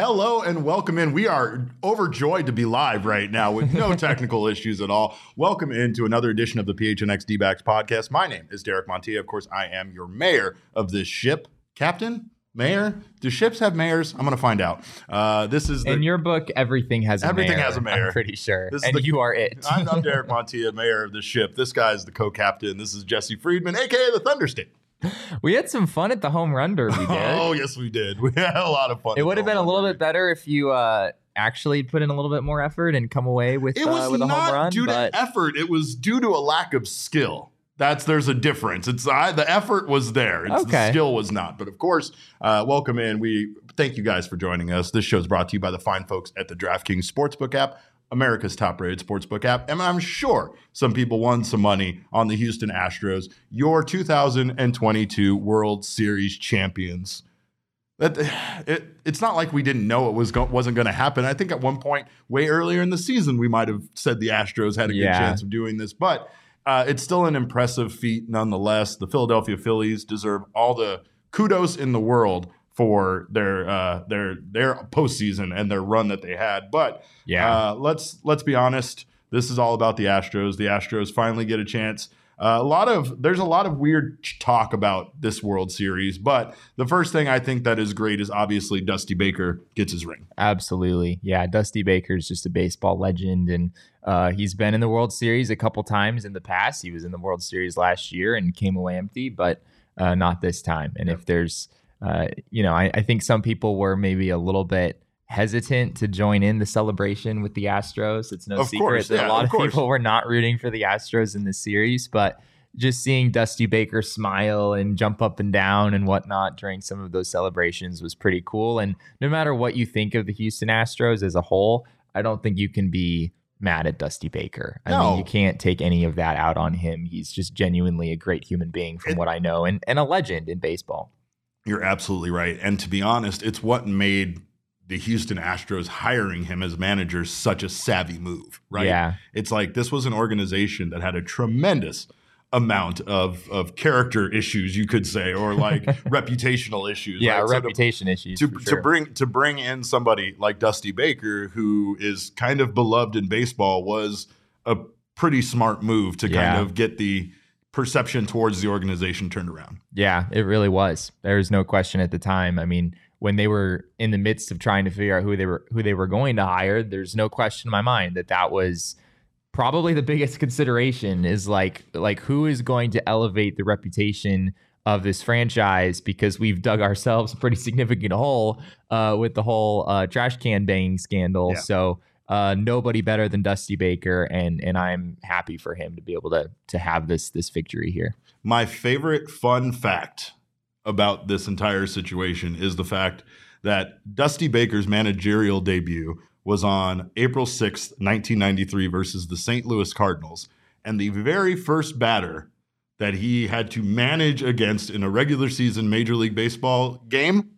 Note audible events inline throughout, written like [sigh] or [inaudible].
Hello and welcome in. We are overjoyed to be live right now with no [laughs] technical issues at all. Welcome into another edition of the PHNX D-backs podcast. My name is Derek Montilla. Of course, I am your mayor of this ship. Captain? Mayor? Do ships have mayors? I'm going to find out. Uh, this is the, In your book, everything has a Everything mayor. has a mayor. I'm pretty sure. This is and the- you are it. I'm, I'm Derek [laughs] Montilla, mayor of the ship. This guy is the co-captain. This is Jesse Friedman, aka the Thunder State. [laughs] we had some fun at the home run derby, [laughs] dude. Oh yes, we did. [laughs] We had a lot of fun. it would have been a little bit better if you uh, actually put in a little bit more effort and come away with It uh, was with a home not run. due to effort. It was due to a lack of skill. That's there's a difference. It's I, the effort was there. It's the skill was not. But of course, uh, welcome in. We thank you guys for joining us. This show is brought to you by the fine folks at the DraftKings Sportsbook app, America's top-rated sportsbook app, and I'm sure some people won some money on the Houston Astros, your 2022 World Series champions. That it, it's not like we didn't know it was go, wasn't going to happen. I think at one point, way earlier in the season, we might have said the Astros had a good chance of doing this, but uh, it's still an impressive feat nonetheless. The Philadelphia Phillies deserve all the kudos in the world for their uh, their their postseason and their run that they had. But yeah, uh, let's let's be honest. This is all about the Astros. The Astros finally get a chance. Uh, a lot of there's a lot of weird talk about this World Series, but the first thing I think that is great is obviously Dusty Baker gets his ring. absolutely. Yeah, Dusty Baker is just a baseball legend, and uh, he's been in the World Series a couple times in the past. He was in the World Series last year and came away empty, but uh, not this time. And if there's, uh, you know, I, I think some people were maybe a little bit hesitant to join in the celebration with the Astros. It's no Of secret course, that yeah, a lot of of, people were not rooting for the Astros in this series, but just seeing Dusty Baker smile and jump up and down and whatnot during some of those celebrations was pretty cool. And no matter what you think of the Houston Astros as a whole, I don't think you can be mad at Dusty Baker. I No. mean, you can't take any of that out on him. He's just genuinely a great human being from It- what I know and, and a legend in baseball. You're absolutely right. And to be honest, it's what made the Houston Astros hiring him as manager such a savvy move, right? Yeah. It's like this was an organization that had a tremendous amount of of character issues, you could say, or like [laughs] reputational issues. Yeah, right? So to- reputation issues. to, for to bring to bring in somebody like Dusty Baker, who is kind of beloved in baseball, was a pretty smart move to kind of get the perception towards the organization turned around. Yeah, it really was. There was no question at the time. I mean, when they were in the midst of trying to figure out who they were who they were going to hire, there's no question in my mind that that was probably the [laughs] biggest consideration is like like who is going to elevate the reputation of this franchise because we've dug ourselves a pretty [laughs] significant hole uh, with the whole uh, trash can banging scandal. Yeah. So uh, nobody better than Dusty Baker, and and I'm happy for him to be able to to have this this victory here. My favorite fun fact about this entire situation is the fact that Dusty Baker's managerial debut was on April 6th, 1993 versus the St. Louis Cardinals. And the very first batter that he had to manage against in a regular season Major League Baseball game,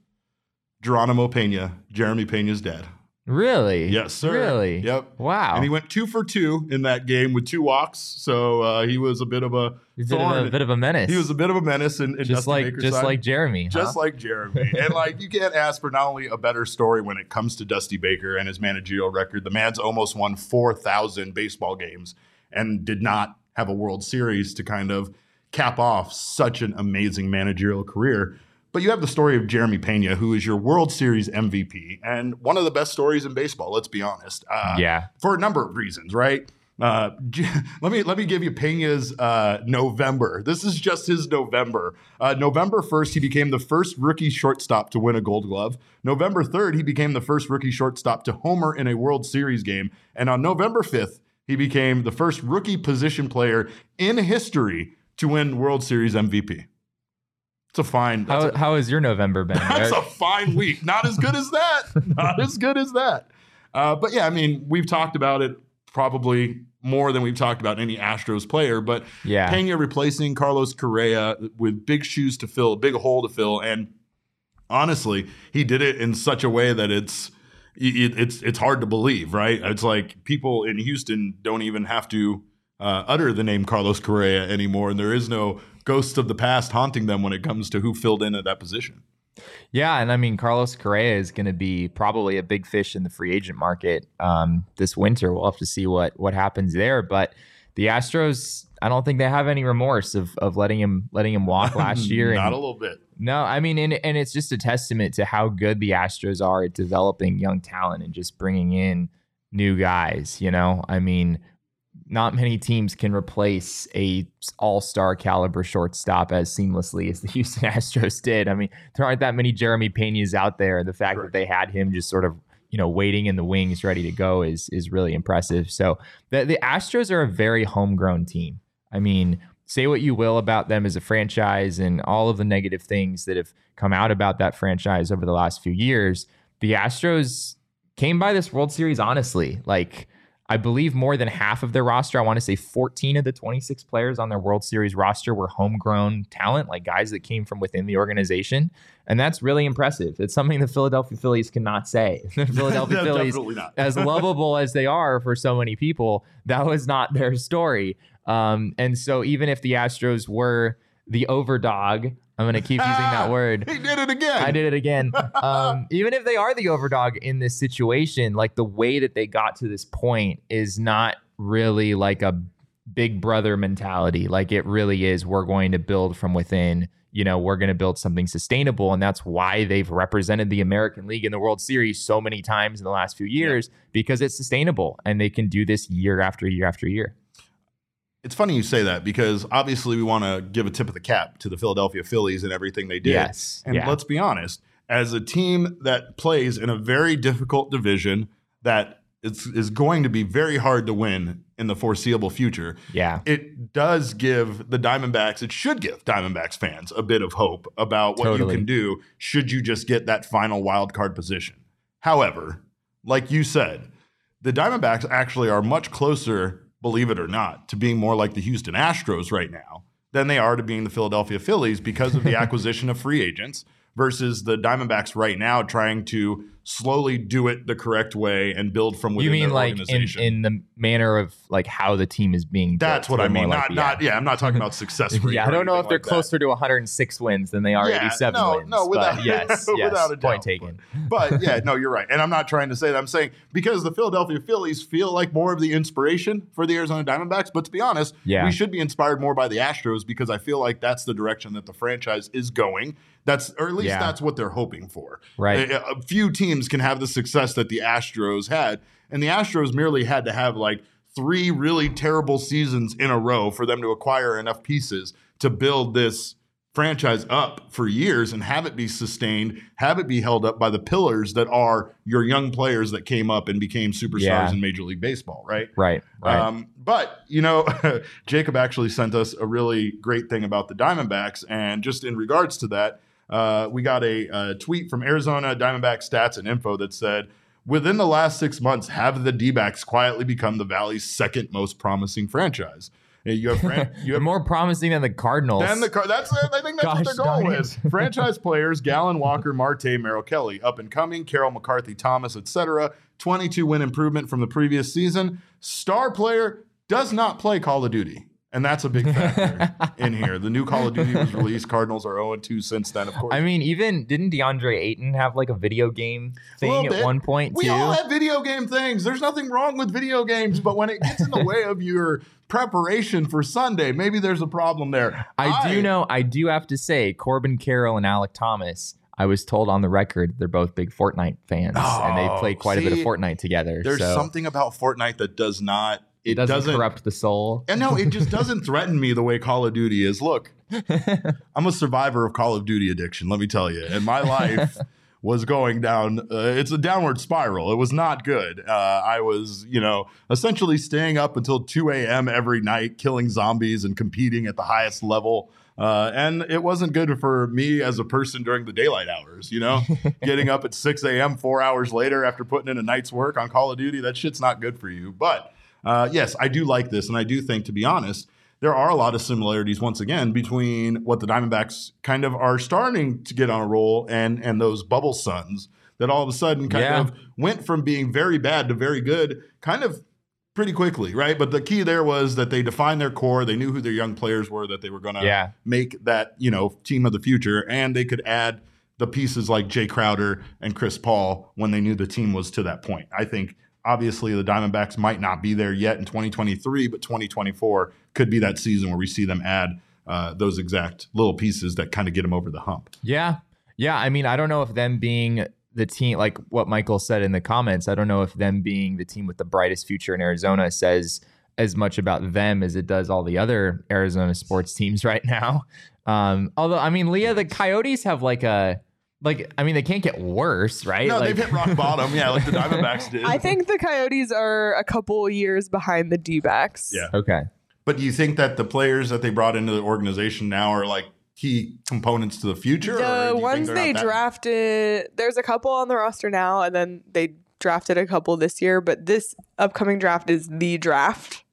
Geronimo Pena, Jeremy Pena's dad. Really? Yes, sir. Really? Yep. Wow. And he went two for two in that game with two walks. So uh, he was a bit of a bit, of a, bit of a menace. He was a bit of a menace in just like Baker's just side. like Jeremy. huh? just like Jeremy. [laughs] and like you can't ask for not only a better story when it comes to Dusty Baker and his managerial record. The man's almost won 4,000 baseball games and did not have a World Series to kind of cap off such an amazing managerial career. But you have the story of Jeremy Pena, who is your World Series MVP and one of the best stories in baseball. Let's be honest. Uh, yeah. for a number of reasons, right? Uh, [laughs] let me let me give you Pena's uh, November. This is just his November. Uh, November first, he became the first rookie shortstop to win a Gold Glove. November third, he became the first rookie shortstop to homer in a World Series game. And on November fifth, he became the first rookie position player in history to win World Series MVP. It's a fine. How a, how has your November been? [laughs] that's Eric? a fine week. Not as good as that. [laughs] Not as good as that. Uh, but yeah, I mean, we've talked about it probably more than we've talked about any Astros player. But yeah. Pena replacing Carlos Correa with big shoes to fill, a big hole to fill, and honestly, he did it in such a way that it's it, it's it's hard to believe, right? It's like people in Houston don't even have to uh, utter the name Carlos Correa anymore, and there is no ghosts of the past haunting them when it comes to who filled in at that position. Yeah, and I mean Carlos Correa is going to be probably a big fish in the free agent market um, this winter. We'll have to see what what happens there, but the Astros, I don't think they have any remorse of of letting him letting him walk last [laughs] year. Not and, a little bit. No, I mean, and, and it's just a testament to how good the Astros are at developing young talent and just bringing in new guys. You know, I mean, not many teams can replace a all-star caliber shortstop as seamlessly as the [laughs] Houston Astros did. I mean, there aren't that many Jeremy Pena's out there. The fact Correct. that they had him just sort of you know waiting in the wings, ready to go, is is really impressive. So the the Astros are a very homegrown team. I mean, say what you will about them as a franchise and all of the negative things that have come out about that franchise over the last few years. The Astros came by this World Series honestly, like. I believe more than half of their roster, I want to say 14 of the 26 players on their World Series roster were homegrown talent, like guys that came from within the organization. And that's really impressive. It's something the Philadelphia Phillies cannot say. [laughs] The [laughs] Philadelphia No, Phillies, as [laughs] lovable as they are for so many people, that was not their story. Um, and so even if the Astros were the overdog, I'm going to keep using that [laughs] word. He did it again. I did it again. [laughs] Um, even if they are the overdog in this situation, like the way that they got to this point is not really like a big brother mentality. Like it really is, we're going to build from within. You know, we're going to build something sustainable. And that's why they've represented the American League in the World Series so many times in the last few years because it's sustainable and they can do this year after year after year. It's funny you say that because obviously we want to give a tip of the cap to the Philadelphia Phillies and everything they did. Yes. And yeah. let's be honest, as a team that plays in a very difficult division that is, is going to be very hard to win in the foreseeable future, yeah. it does give the Diamondbacks, it should give Diamondbacks fans a bit of hope about what Totally. you can do should you just get that final wild card position. However, like you said, the Diamondbacks actually are much closer, believe it or not, to being more like the Houston Astros right now than they are to being the Philadelphia Phillies because of the [laughs] acquisition of free agents versus the Diamondbacks right now trying to slowly do it the correct way and build from within You mean like in, in the manner of like how the team is being built. That's what I mean. Not, the- not, yeah. I'm not talking about [laughs] success rate. yeah, I don't know if they're like that. closer to 106 wins than they are Yeah, 87 no, wins. no, without- but yes, yes, without a [laughs] doubt, point taken. But yeah, [laughs] no, you're right. And I'm not trying to say that. I'm saying because the Philadelphia Phillies feel like more of the inspiration for the Arizona Diamondbacks. But to be honest, Yeah. we should be inspired more by the Astros because I feel like that's the direction that the franchise is going. That's or at least Yeah. that's what they're hoping for. Right. A, a few teams can have the success that the Astros had, and the Astros merely had to have like three really terrible seasons in a row for them to acquire enough pieces to build this franchise up for years and have it be sustained, have it be held up by the pillars that are your young players that came up and became superstars Yeah. in Major League Baseball, right? Right, right. Um, but you know, [laughs] Jacob actually sent us a really great thing about the Diamondbacks, and just in regards to that, uh, we got a, a tweet from Arizona Diamondback Stats and Info that said, "Within the last six months, have the D-backs quietly become the Valley's second most promising franchise." You have, fran- [laughs] you have more promising than the Cardinals. then the car. That's I think that's Gosh what they're going with. [laughs] Franchise players: Gallen Walker, Marte, Merrill Kelly, up and coming. Carroll McCarthy, Thomas, etc. Twenty-two win improvement from the previous season. Star player does not play Call of Duty, and that's a big factor [laughs] in here. The new Call of Duty was released. Cardinals are 0 2 since then. Of course, I mean, even didn't DeAndre Ayton have like a video game thing at one point we too? all have video game things. There's nothing wrong with video games, but when it gets in the way of your preparation for Sunday, maybe there's a problem there. I do know, I do have to say, Corbin Carroll and Alek Thomas. I was told on the record they're both big Fortnite fans, and they Oh, play quite a bit of Fortnite together. There's so something about Fortnite that does not. It doesn't, corrupt the soul. And no, it just doesn't threaten me the way Call of Duty is. Look, [laughs] I'm a survivor of Call of Duty addiction, let me tell you. And my life [laughs] was going down, uh, it's a downward spiral. It was not good. Uh, I was, you know, essentially staying up until 2 a.m. every night, killing zombies and competing at the highest level. Uh, and it wasn't good for me as a person during the daylight hours, you know, [laughs] getting up at 6 a.m. four hours later after putting in a night's work on Call of Duty. That shit's not good for you. But uh, yes, I do like this. And I do think, to be honest, there are a lot of similarities once again between what the Diamondbacks kind of are starting to get on a roll and and those bubble suns that all of a sudden kind Yeah. of went from being very bad to very good kind of pretty quickly, right? But the key there was that they defined their core, they knew who their young players were that they were going to Yeah. make that, you know, team of the future and they could add the pieces like Jae Crowder and Chris Paul when they knew the team was to that point. I think obviously the Diamondbacks might not be there yet in 2023, but 2024 could be that season where we see them add uh, those exact little pieces that kind of get them over the hump. Yeah. Yeah. I mean, I don't know if them being the team, like what Michael said in the comments, I don't know if them being the team with the brightest future in Arizona says as much about them as it does all the other Arizona sports teams [laughs] right now. Um, although, I mean, Leah, the Coyotes have like a, like, I mean, they can't get worse, right? No, like, they've hit rock bottom. Yeah, like the [laughs] Diamondbacks did. I think the Coyotes are a couple years behind the D-backs. Yeah. Okay. But do you think that the players that they brought into the organization now are like key components to the future? or do you The ones they're they not that- drafted, there's a couple on the roster now, and then they drafted a couple this year. But this upcoming draft is the draft.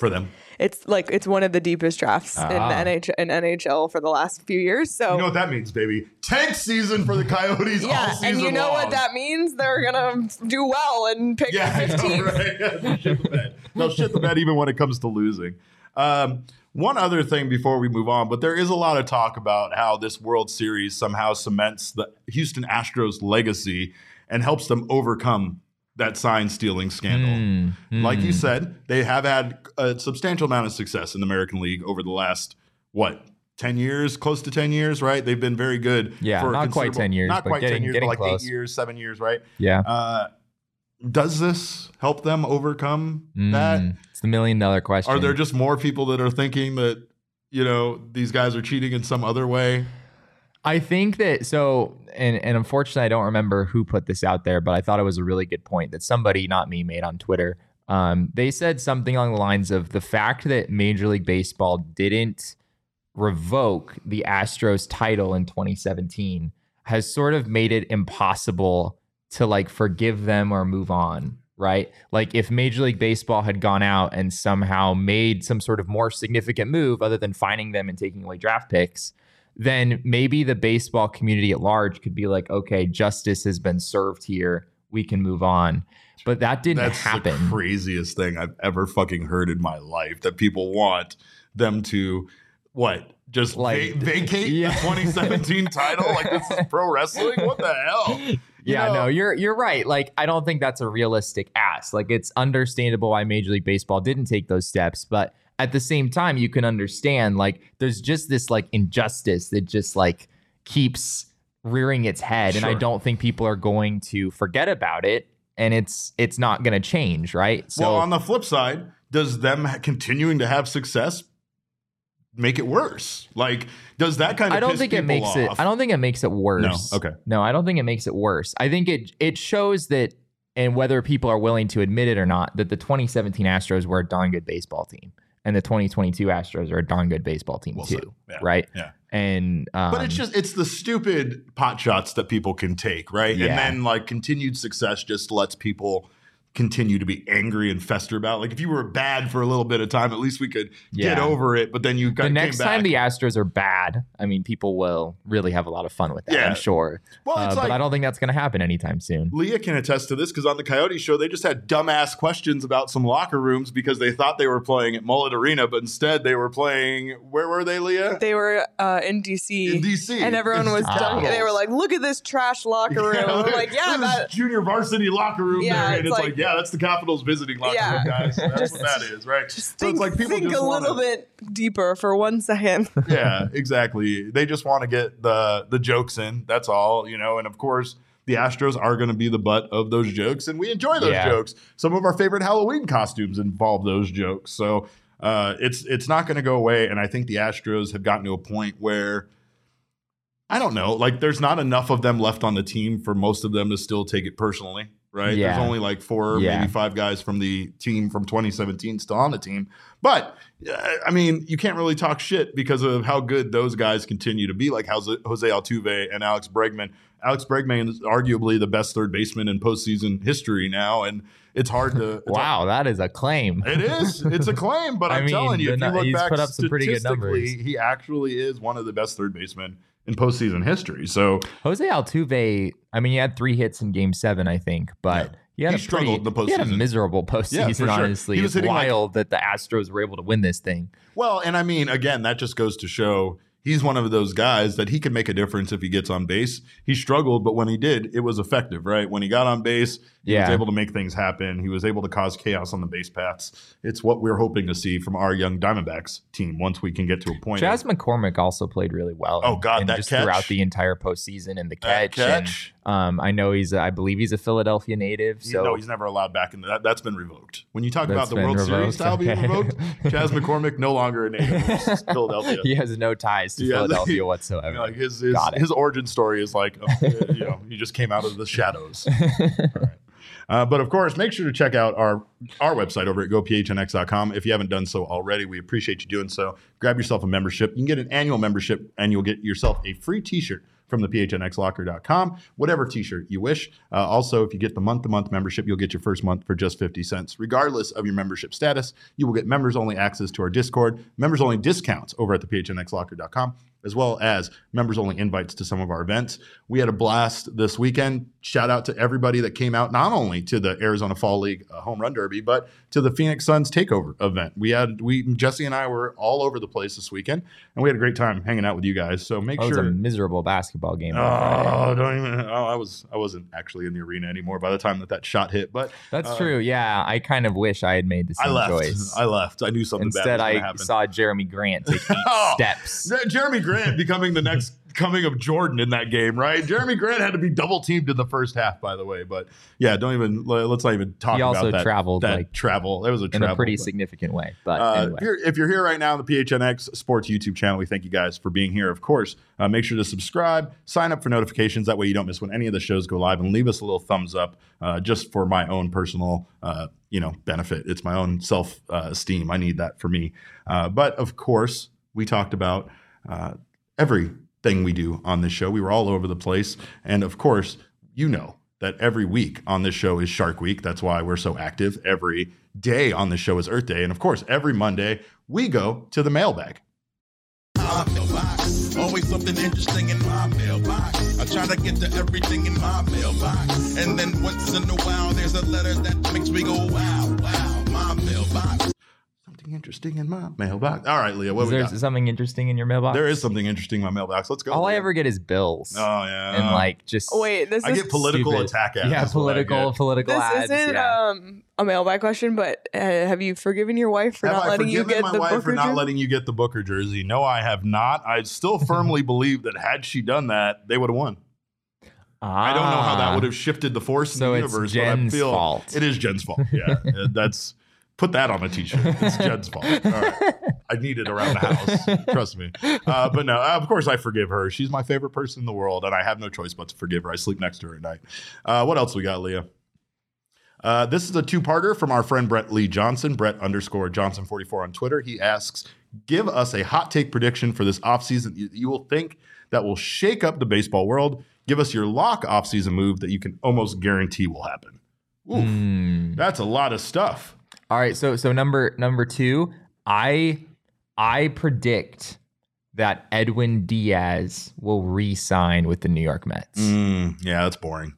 For them. It's like it's one of the deepest drafts in Ah. the NH- in NHL for the last few years. So You know what that means, baby? Tank season for the Coyotes all yeah, season and you know long. what that means? They're gonna do well and pick Yeah, I know, 15. right? [laughs] Yeah, they'll shit the bed. They'll shit the bed even when it comes to losing. Um, one other thing before we move on, but there is a lot of talk about how this World Series somehow cements the Houston Astros legacy and helps them overcome that sign stealing scandal. Mm, Like you mm. said, they have had a substantial amount of success in the American League over the last what 10 years, close to 10 years, right? They've been very good. Yeah, for not quite 10 years, Not but quite 10 years, but like close. eight years, seven years, right? Yeah. Uh, does this help them overcome that? Mm, it's the million dollar question. Are there just more people that are thinking that, you know, these guys are cheating in some other way? I think that so, and and unfortunately, I don't remember who put this out there, but I thought it was a really good point that somebody, not me, made on Twitter. Um, they said something along the lines of the fact that Major League Baseball didn't revoke the Astros title in 2017 has sort of made it impossible to like forgive them or move on, right? Like if Major League Baseball had gone out and somehow made some sort of more significant move other than finding them and taking away draft picks, then maybe the baseball community at large could be like, okay, justice has been served here. We can move on. But that didn't That's happen. the craziest thing I've ever fucking heard in my life that people want them to, what? Just Like- va- vacate Yeah. the 2017 [laughs] title? Like this is pro wrestling? What the hell? [laughs] You yeah, know- no, you're you're right. Like, I don't think that's a realistic ask. Like, it's understandable why Major League Baseball didn't take those steps, but at the same time, you can understand like there's just this like injustice that just like keeps rearing its head, and I don't think people are going to forget about it, and it's it's not going to change, right? So well, on the flip side, does them continuing to have success make it worse? Like, does that kind of I don't think it makes it. I don't think it makes it worse. No, okay. No, I don't think it makes it worse. I think it it shows that, and whether people are willing to admit it or not, that the 2017 Astros were a darn good baseball team, and the 2022 Astros are a darn good baseball team Well too. Yeah. right? Yeah. And um, But it's just it's the stupid pot shots that people can take, right? Yeah. And then like continued success just lets people continue to be angry and fester about. Like if you were bad for a little bit of time, at least we could get over it. But then you got the next came time the Astros are bad, I mean, people will really have a lot of fun with that. Yeah. I'm sure, well, Uh, it's but I don't think that's going to happen anytime soon. Leah can attest to this because on the Coyote show, they just had dumbass questions about some locker rooms because they thought they were playing at Mullet Arena, but instead they were playing. Where were they, Leah? They were uh, in DC. in DC, and everyone It's was done. They were like, "Look at this trash locker [laughs] room." I'm like, "Yeah, this that, junior varsity locker room Yeah, there, and it's it's like, like- yeah, that's the Capitals visiting locker Yeah. room, guys. That's Just- what that is, right? just so think, it's like people think just a wanna, little bit deeper for one second." [laughs] yeah, exactly. They just want to get the the jokes in. That's all, you know. And of course, the Astros are going to be the butt of those jokes, and we enjoy those Yeah. jokes. Some of our favorite Halloween costumes involve those jokes, so uh, it's it's not going to go away. And I think the Astros have gotten to a point where. I don't know. Like, there's not enough of them left on the team for most of them to still take it personally, right? Yeah. There's only like four, Yeah. maybe five guys from the team from 2017 still on the team. But uh, I mean, you can't really talk shit because of how good those guys continue to be, like Jose Jose Altuve and Alex Bregman. Alex Bregman is arguably the best third baseman in postseason history now, and it's hard to. it's Wow, that is a claim. it is. It's a claim, but [laughs] I'm mean, telling you, if you look he's back put up some pretty good numbers. he actually is one of the best third basemen in postseason history. So Jose Altuve, I mean, he had three hits in Game Seven, I think, but Yeah. he had He a struggled pretty, in the He had a miserable postseason. for sure. Honestly, He was it's hitting, like- wild that the Astros were able to win this thing. Well, and I mean, again, that just goes to show he's one of those guys that he can make a difference if he gets on base. He struggled, but when he did, it was effective, right? When he got on base, he was able to make things happen. He was able to cause chaos on the base paths. It's what we're hoping to see from our young Diamondbacks team once we can get to a point. Chas McCormick also played really well. Oh, God, and that just catch. throughout the entire postseason and the catch. and, catch. Um, I know he's, a, I believe he's a Philadelphia native. So no, he's never allowed back in the, that. That's been revoked. When you talk about the World Series revoked? style being revoked, Chas McCormick no longer a native [laughs] Philadelphia. he has no ties to Yeah, Philadelphia I whatsoever. mean, like his his, Got it. his origin story is like uh, you know he just came out of the shadows. [laughs] Uh, but of course, make sure to check out our our website over at gophnx.com. If you haven't done so already, we appreciate you doing so. Grab yourself a membership. You can get an annual membership, and you'll get yourself a free T-shirt from the phnxlocker.com, whatever T-shirt you wish. Uh, also, if you get the month-to-month membership, you'll get your first month for just fifty cents, regardless of your membership status. You will get members-only access to our Discord, members-only discounts over at the phnxlocker.com as well as members only invites to some of our events. We had a blast this weekend. Shout out to everybody that came out, not only to the Arizona Fall League uh, Home Run Derby, but to the Phoenix Suns Takeover event. We had we Jesse and I were all over the place this weekend, and we had a great time hanging out with you guys. So make That was sure. a miserable basketball game. Oh, don't even. Oh, I was I wasn't actually in the arena anymore by the time that that shot hit. But That's uh, true. Yeah, I kind of wish I had made the I left. choice. I left. I knew something Instead, bad was going to I happen. saw Jerami Grant take [laughs] Oh, steps. [laughs] Jerami Grant becoming the next coming of Jordan in that game, right? Jerami Grant had to be double teamed in the first half, by the way. But yeah, don't even let's not even talk He also about that. traveled, that like, travel. That was a in travel a pretty but- significant way. But uh, anyway. if, you're, if you're here right now on the PHNX Sports YouTube channel, we thank you guys for being here. Of course, uh, make sure to subscribe, sign up for notifications. That way, you don't miss when any of the shows go live, and leave us a little thumbs up, uh, just for my own personal, uh, you know, benefit. It's my own self uh, esteem. I need that for me. Uh, but of course, we talked about uh, everything we do on this show. We were all over the place, and of course, you know that every week on this show is Shark Week. That's why we're so active. Every day on this show is Earth Day. And of course, every Monday we go to the mailbag. Always something interesting in my mailbox. I try to get to everything in my mailbox. And then once in a while, there's a letter that makes me go, wow, wow, my mailbox. Something interesting in my mailbox. All right, Leah, what is we there got? something interesting in your mailbox? There is something interesting in my mailbox. Let's go. All I ever get is bills. Oh yeah. and like just Oh, wait, this I is get political stupid. attack ads. yeah, is political get. political this ads. isn't yeah. um a mailbag question, but uh, have you forgiven your wife for Have not I letting you get my the wife Booker for not jersey? letting you get the Booker jersey? No, I have not. I still [laughs] firmly believe that had she done that, they would have won. I don't know how that Ah. would have shifted the force So in the it's universe. Jen's but I feel fault. It is Jen's fault. Yeah, [laughs] that's put that on a t-shirt. It's [laughs] Jen's fault. All right. I need it around the house. Trust me. Uh, but no, of course I forgive her. She's my favorite person in the world, and I have no choice but to forgive her. I sleep next to her at night. Uh, what else we got, Leah? Uh, this is a two-parter from our friend Brett Lee Johnson, Brett underscore Johnson 44 on Twitter. He asks, give us a hot take prediction for this offseason you, you will think that will shake up the baseball world. Give us your lock offseason move that you can almost guarantee will happen. Oof, Hmm. That's a lot of stuff. All right, so so number number two, I I predict that Edwin Diaz will re-sign with the New York Mets. Mm, yeah, that's boring.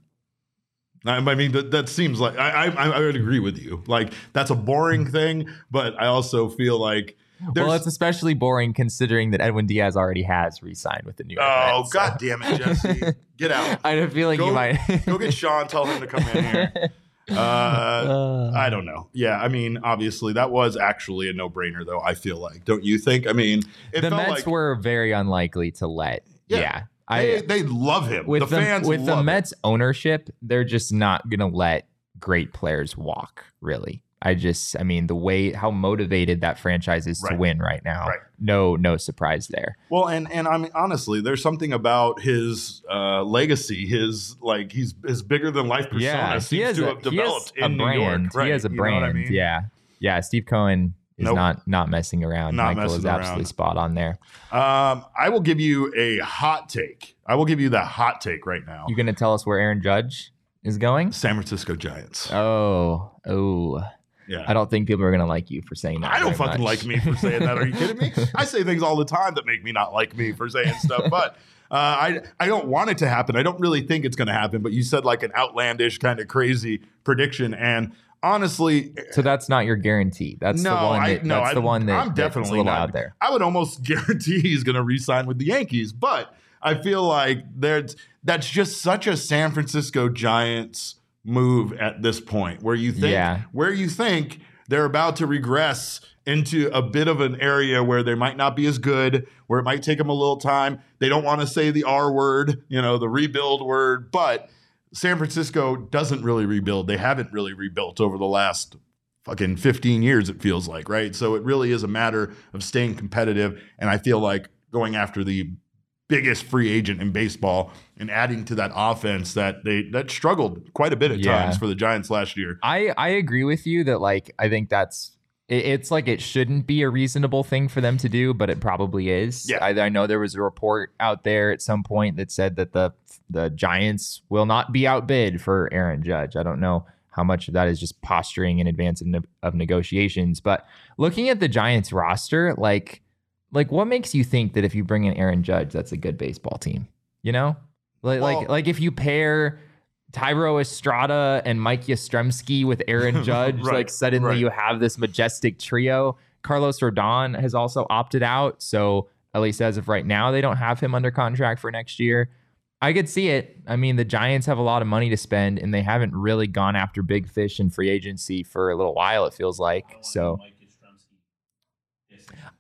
I, I mean, that, that seems like I, I I would agree with you. Like that's a boring thing, but I also feel like there's. Well, it's especially boring considering that Edwin Diaz already has re-signed with the New York oh Mets. so- god damn it, Jesse, get out! [laughs] I have a feeling Go- you might Go get Sean. Tell him to come in here. [laughs] Uh, Uh, [laughs] I don't know. Yeah, I mean, obviously that was actually a no-brainer, though. I feel like, don't you think? I mean, it the felt Mets like were very unlikely to let. Yeah. Yeah, they, I they love him. with the the, fans with the love him. Mets ownership, they're just not gonna let great players walk. Really, I just, I mean, the way how motivated that franchise is Right. to win right now. Right. No, no surprise there. Well, and and I mean honestly, there's something about his uh, legacy. His like he's his bigger than life persona yeah, seems he has to a, have developed in brand. New York. Right? He has a You know what brand. I mean? Yeah, yeah. Steve Cohen is Nope. not not messing around. Not Michael is absolutely around. spot on there. Um, I will give you a hot take. I will give you that hot take right now. You gonna tell us where Aaron Judge is going? San Francisco Giants. Oh, oh. Yeah. I don't think people are gonna like you for saying that. I don't fucking much. like me for saying that. Are you kidding me? [laughs] I say things all the time that make me not like me for saying stuff, but uh, I I don't want it to happen. I don't really think it's going to happen. But you said like an outlandish kind of crazy prediction, and honestly, So that's not your guarantee. That's the No, one I- that no, that's the I- one that I'm definitely a little not. out there. I would almost [laughs] guarantee he's going to re-sign with the Yankees, but I feel like there's that's just such a San Francisco Giants move at this point, where you think Yeah. where you think they're about to regress into a bit of an area where they might not be as good, where it might take them a little time. They don't want to say the R word, you know, the rebuild word, but San Francisco doesn't really rebuild. They haven't really rebuilt over the last fucking 15 years, it feels like, right? So it really is a matter of staying competitive. And I feel like going after the biggest free agent in baseball and adding to that offense that they that struggled quite a bit at Yeah. times for the Giants last year. I I agree with you that like I think that's it, it's like it shouldn't be a reasonable thing for them to do, but it probably is. Yeah. I, I know there was a report out there at some point that said that the the Giants will not be outbid for Aaron Judge. I don't know how much of that is just posturing in advance of, ne- of negotiations, but looking at the Giants roster, like like what makes you think that if you bring in Aaron Judge, that's a good baseball team? You know, like Well- like like if you pair Thairo Estrada and Mike Yastrzemski with Aaron [laughs] Judge, Right, like suddenly right. you have this majestic trio. Carlos Rodon has also opted out, so at least as of right now, they don't have him under contract for next year. I could see it. I mean, the Giants have a lot of money to spend, and they haven't really gone after big fish in free agency for a little while. It feels like so.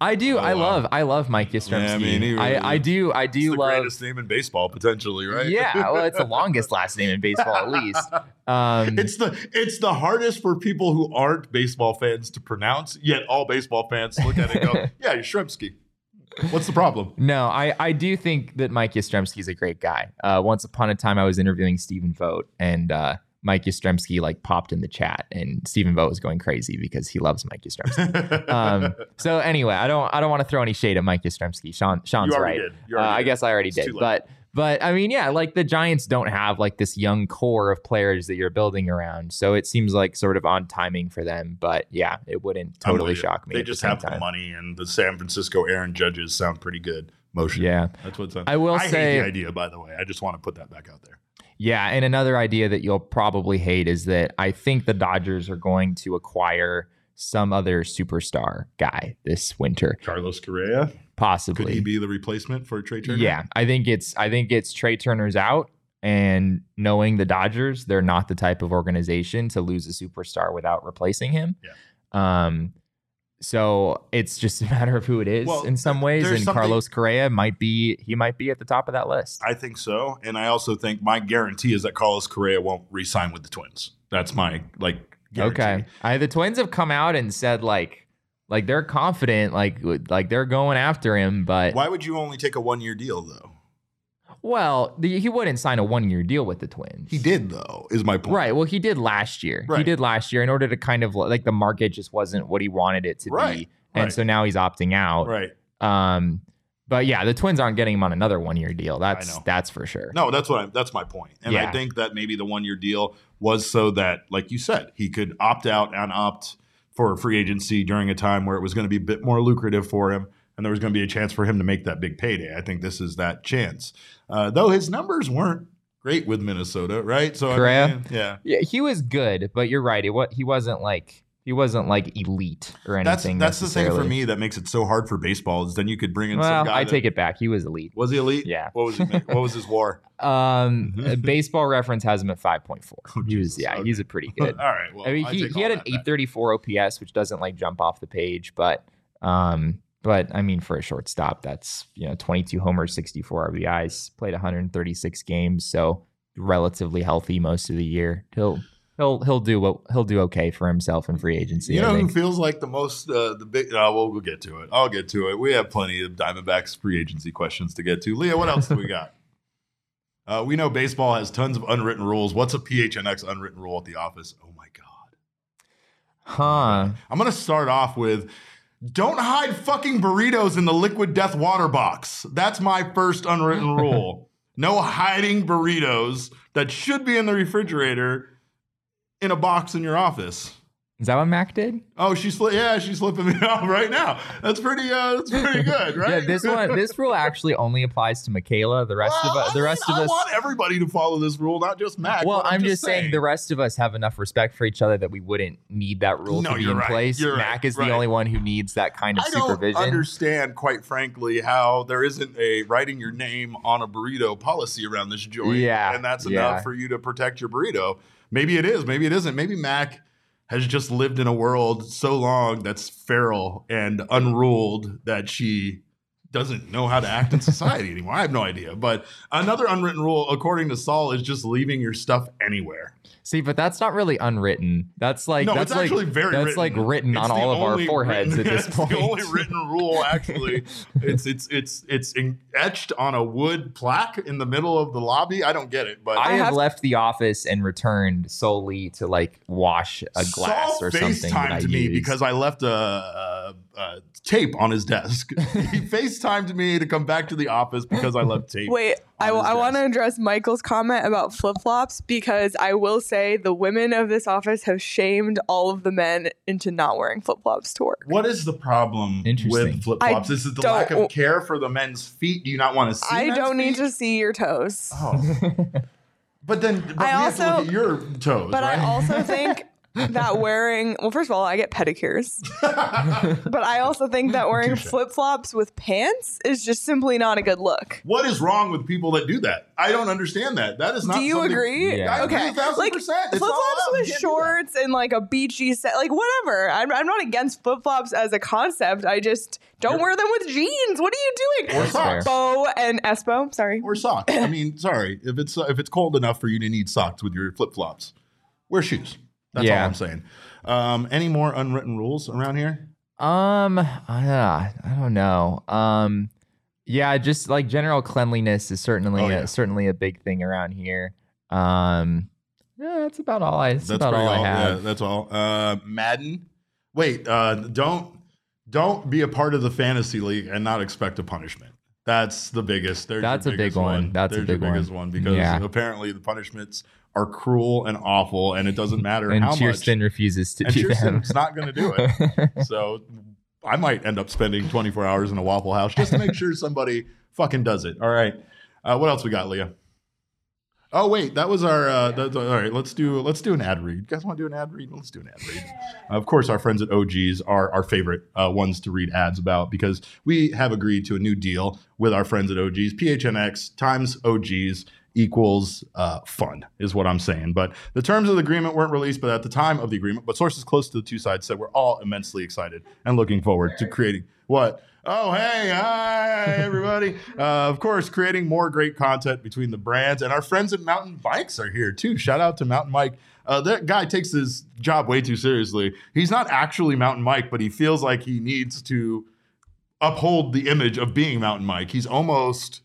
I do. Oh, I wow. love. I love Mike Yastrzemski. Yeah, I mean, really- I, I do. I It's do the love. greatest name in baseball, potentially, right? Yeah, well, it's the [laughs] longest last name in baseball, at least. Um, It's the it's the hardest for people who aren't baseball fans to pronounce. Yet all baseball fans look at it and go, [laughs] "Yeah, you're Shrimpsky." What's the problem? no, I, I do think that Mike Yastrzemski is a great guy. Uh, once upon a time, I was interviewing Stephen Vogt, and uh, Mike Yastrzemski like popped in the chat, and Stephen Vogt was going crazy because he loves Mike Yastrzemski. [laughs] um, so anyway, I don't I don't want to throw any shade at Mike Yastrzemski. Sean Sean's right. Uh, I guess I already It's did, but but I mean, yeah, like the Giants don't have like this young core of players that you're building around, so it seems like sort of on timing for them. But yeah, it wouldn't totally shock me. They at the just have time. the money, and the San Francisco Aaron Judges sound pretty good. Motion. Yeah, that's what's on. I will I say- hate the idea. By the way, I just want to put that back out there. Yeah. And another idea that you'll probably hate is that I think the Dodgers are going to acquire some other superstar guy this winter, Carlos Correa possibly. could he be the replacement for Trea Turner? Yeah, I think it's I think it's Trea Turner's out, and knowing the Dodgers, they're not the type of organization to lose a superstar without replacing him. Yeah. Um. So it's just [laughs] a matter of who it is Well, in some ways, and Carlos Correa might be he might be at the top of that list. I think so, and I also think my guarantee is that Carlos Correa won't re-sign with the Twins. That's my like. Guarantee. okay, I, the Twins have come out and said like like they're confident, like like they're going after him, but Why would you only take a one-year deal though? Well, the, he wouldn't sign a one year deal with the Twins. He did though. Is my point. Right. Well, he did last year. Right. He did last year in order to kind of like the market just wasn't what he wanted it to Right, be. And right. so now he's opting out. Right. Um, but yeah, the Twins aren't getting him on another one year deal. That's that's for sure. No, that's what I'm, that's my point. And I think that maybe the one year deal was so that, like you said, he could opt out and opt for free agency during a time where it was going to be a bit more lucrative for him, and there was going to be a chance for him to make that big payday. I think this is that chance. Uh, though his numbers weren't great with Minnesota, right? So I mean, yeah. Yeah, he was good, but you're right. It what he wasn't like he wasn't like elite or That's anything. that's the thing for me that makes it so hard for baseball is then you could bring in Well, some guy. I that- take it back. He was elite. Was he elite? Yeah. What was he? What was his [laughs] WAR? Um, Mhm. baseball reference has him at five point four. Oh, he was yeah, Okay. he's a pretty [laughs] good. All right. Well, I mean, I he, he had an 834 OPS, which doesn't like jump off the page, but um, but I mean, for a shortstop, that's you know 22 homers, 64 RBIs, played 136 games, so relatively healthy most of the year. He'll he'll he'll do what he'll do okay for himself in free agency. You know who feels like the most uh, the big? Uh, well, we'll get to it. I'll get to it. We have plenty of Diamondbacks free agency questions to get to. Leah, what else do we got? [laughs] Uh, we know baseball has tons of unwritten rules. What's a PHNX unwritten rule at the office? Oh my god! Huh? I'm gonna start off with. Don't hide fucking burritos in the liquid death water box. That's my first unwritten [laughs] rule. No hiding burritos that should be in the refrigerator in a box in your office. Is that what Mac did? Oh, she's yeah, she's flipping me [laughs] off right now. That's pretty. Uh, that's pretty [laughs] good, right? Yeah, this one, this rule actually only applies to Michaela. The rest Well, of us, the I rest mean, of I us. want everybody to follow this rule, not just Mac. well, but I'm, just saying. the rest of us have enough respect for each other that we wouldn't need that rule No, to be in right. place. You're Mac right. is the Right. only one who needs that kind of supervision. I don't understand, quite frankly, how there isn't a writing your name on a burrito policy around this joint. Yeah, and that's yeah. enough for you to protect your burrito. Maybe it is. Maybe it isn't. Maybe Mac has just lived in a world so long that's feral and unruled that she doesn't know how to act in society anymore. I have no idea. But another unwritten rule, according to Saul, is just leaving your stuff anywhere. See, but that's not really unwritten. That's like no, that's it's like actually very that's written. like written It's on all of our foreheads written- at this [laughs] it's point. the only written rule, actually. [laughs] it's it's it's it's in, etched on a wood plaque in the middle of the lobby. I don't get it, but I, I have, have- left the office and returned solely to like wash a glass Saul or something that I FaceTimed me because I left a, a, a tape on his desk. [laughs] he FaceTimed me to come back to the office because I left tape. Wait, I, I want to address Michael's comment about flip flops because I will say the women of this office have shamed all of the men into not wearing flip flops to work. What is the problem Interesting. with flip flops? Is it the lack of care for the men's feet? Do you not want to see? I men's don't need feet? to see your toes. Oh. [laughs] but then, but we I have to also- look at your toes, But right? I also [laughs] think [laughs] that wearing well, first of all, I get pedicures. [laughs] but I also think that wearing flip flops with pants is just simply not a good look. What is wrong with people that do that? I don't understand that. That is not. Do you agree? Yeah. I Okay, a like flip flops with shorts and like a beachy set, like whatever. I'm, I'm not against flip flops as a concept. I just don't You're- wear them with jeans. What are you doing? Or That's socks. Bo and Espo, sorry. that. Or socks. I mean, sorry if it's if it's cold enough for you to need socks with your flip flops, wear shoes. That's Yeah. all I'm saying. Um, any more unwritten rules around here? Um, uh, I don't know. Um, yeah, just like general cleanliness is certainly Oh, yeah. a, certainly a big thing around here. Um, yeah, that's about all I. That's, That's about pretty all I all. Yeah, have. that's all. Uh, Madden. Wait. Uh, don't don't be a part of the fantasy league and not expect a punishment. That's the biggest. There's That's a big biggest one. That's a big your one. one because Yeah. apparently the punishments are cruel and awful, and it doesn't matter And how much. Cheerston refuses to and do them. Cheerston's not going to do it. [laughs] So I might end up spending 24 hours in a Waffle House just to make sure somebody fucking does it. All right. Uh, what else we got, Leah? Oh wait, that was our. Uh, that's, all right, let's do let's do an ad read. You guys want to do an ad read? Let's do an ad read. of course, our friends at OGeez are our favorite uh, ones to read ads about because we have agreed to a new deal with our friends at OGeez. PHNX times OGeez equals uh, fun is what I'm saying. But the terms of the agreement weren't released, but at the time of the agreement, but sources close to the two sides said we're all immensely excited and looking forward to creating what. Oh, hey, hi, everybody. [laughs] uh, of course, creating more great content between the brands. And our friends at Mountain Mike's are here, too. Shout out to Mountain Mike. Uh, that guy takes his job way too seriously. He's not actually Mountain Mike, but he feels like he needs to uphold the image of being Mountain Mike. He's almost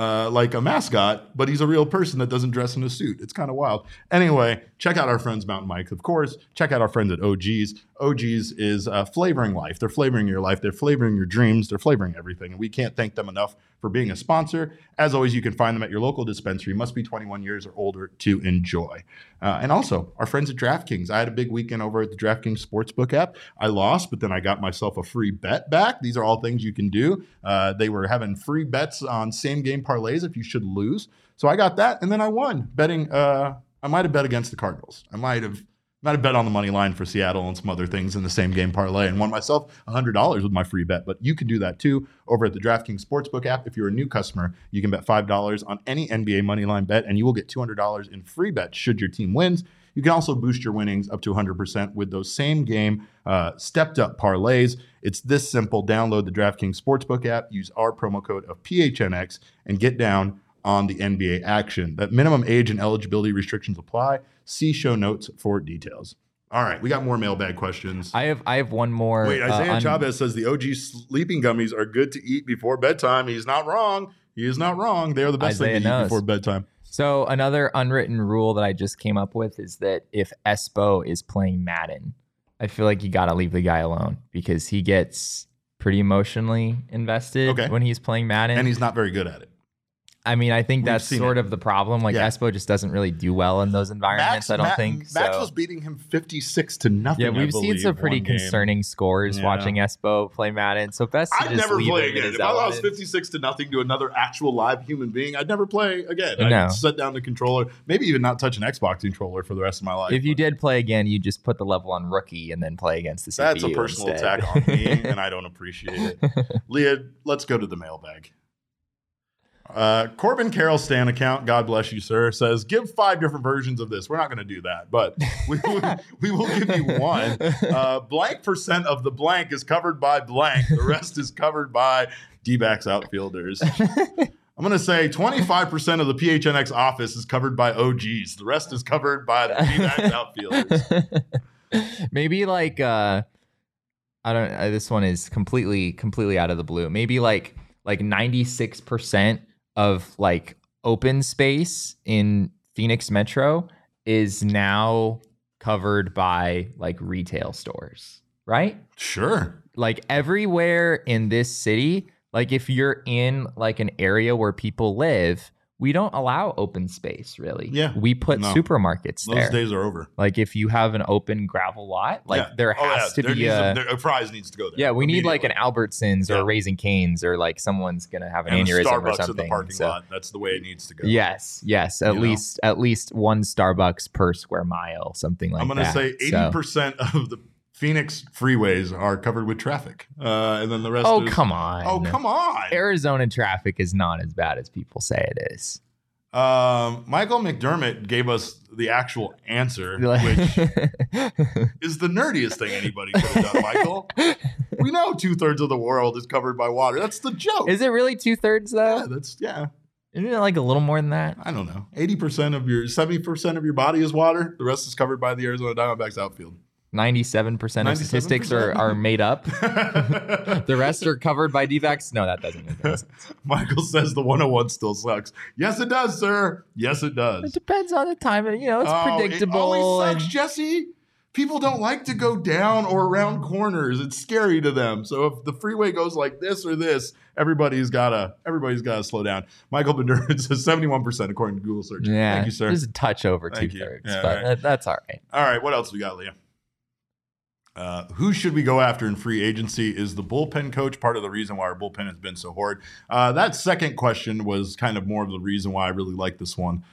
uh, like a mascot, but he's a real person that doesn't dress in a suit. It's kind of wild. Anyway, check out our friends Mountain Mike, of course. Check out our friends at OGeez. OGeez is uh, flavoring life. They're flavoring your life. They're flavoring your dreams. They're flavoring everything. And we can't thank them enough for being a sponsor. As always, you can find them at your local dispensary. Must be 21 years or older to enjoy. Uh, and also, our friends at DraftKings. I had a big weekend over at the DraftKings Sportsbook app. I lost, but then I got myself a free bet back. These are all things you can do. Uh, they were having free bets on same game parlays if you should lose. So I got that, and then I won betting. Uh, I might have bet against the Cardinals. I might have have bet on the money line for Seattle and some other things in the same game parlay and won myself $100 with my free bet. But you can do that too over at the DraftKings Sportsbook app. If you're a new customer, you can bet $5 on any NBA money line bet and you will get $200 in free bets should your team wins. You can also boost your winnings up to 100% with those same game uh, stepped up parlays. It's this simple. Download the DraftKings Sportsbook app, use our promo code of PHNX, and get down on the NBA action. That minimum age and eligibility restrictions apply. See show notes for details. All right, we got more mailbag questions. I have I have one more. Wait, uh, Isaiah un- Chavez says the OG sleeping gummies are good to eat before bedtime. He's not wrong. He is not wrong. They are the best Isaiah thing to knows. eat before bedtime. So another unwritten rule that I just came up with is that if Espo is playing Madden, I feel like you got to leave the guy alone because he gets pretty emotionally invested Okay. when he's playing Madden. And he's not very good at it. I mean, I think We've that's sort it. of the problem. Like Yeah. Espo just doesn't really do well in those environments. I don't Max, think. Max was beating him 56 to nothing. yeah, we've seen some pretty one game. concerning scores Yeah. watching Espo play Madden. So best to I'd just never leave play again. If I lost 56 to nothing to another actual live human being, I'd never play again. No. I'd set down the controller, maybe even not touch an Xbox controller for the rest of my life. If you but did play again, you just put the level on rookie and then play against the CPU. That's a personal instead. attack on me, and I don't [laughs] appreciate it. Leah, let's go to the mailbag. Uh, Corbin Carroll Stan account, God bless you, sir, says give five different versions of this. We're not going to do that, but we, we, we will give you one. Uh, blank percent of the blank is covered by blank. The rest is covered by D backs outfielders. I'm going to say 25% of the PHNX office is covered by OGeez. The rest is covered by the D backs outfielders. [laughs] Maybe like uh I don't uh, this one is completely completely out of the blue. Maybe like like 96% of like open space in Phoenix Metro is now covered by like retail stores, right? Sure. Like everywhere in this city, like if you're in like an area where people live, we don't allow open space really. Yeah. We put No. supermarkets Those there. days are over. Like if you have an open gravel lot, like Yeah. there Oh, yeah. has to There be a there- a prize needs to go there. yeah. We need like an. Albertsons or Yeah. a Raising Canes or like someone's gonna have an and a aneurysm Starbucks or in the parking So- lot. That's the way it needs to go. Yes, yes. At You know? least at least one Starbucks per square mile, something like that. I'm going to that. say 80 So- percent of the Phoenix freeways are covered with traffic, uh, and then the rest. Oh is, come on! Oh come on! Arizona traffic is not as bad as people say it is. Um, Michael McDermott gave us the actual answer, [laughs] which is the nerdiest thing anybody could have done. Michael, we know two thirds of the world is covered by water. That's the joke. is it really two thirds yeah, though? that's yeah. Isn't it like a little more than that? I don't know. Eighty percent of your, seventy percent of your body is water. The rest is covered by the Arizona Diamondbacks outfield. Ninety-seven percent of statistics are, 97%? are made up. [laughs] the rest are covered by D-backs. No, that doesn't make sense. [laughs] Michael says the 101 still sucks. Yes, it does, sir. Yes, it does. It depends on the time. You know, it's Oh, predictable. It always sucks, and- Jesse. People don't like to go down or around corners. It's scary to them. So if the freeway goes like this or this, everybody's gotta everybody's gotta slow down. Michael Bendurin [laughs] says 71% according to Google search. yeah, Thank you, sir. There's a touch over two thirds, Yeah, but right. that's all right. All right, what else we got, Leah? Uh, who should we go after in free agency? Is the bullpen coach part of the reason why our bullpen has been so horrid? Uh, that second question was kind of more of the reason why I really like this one.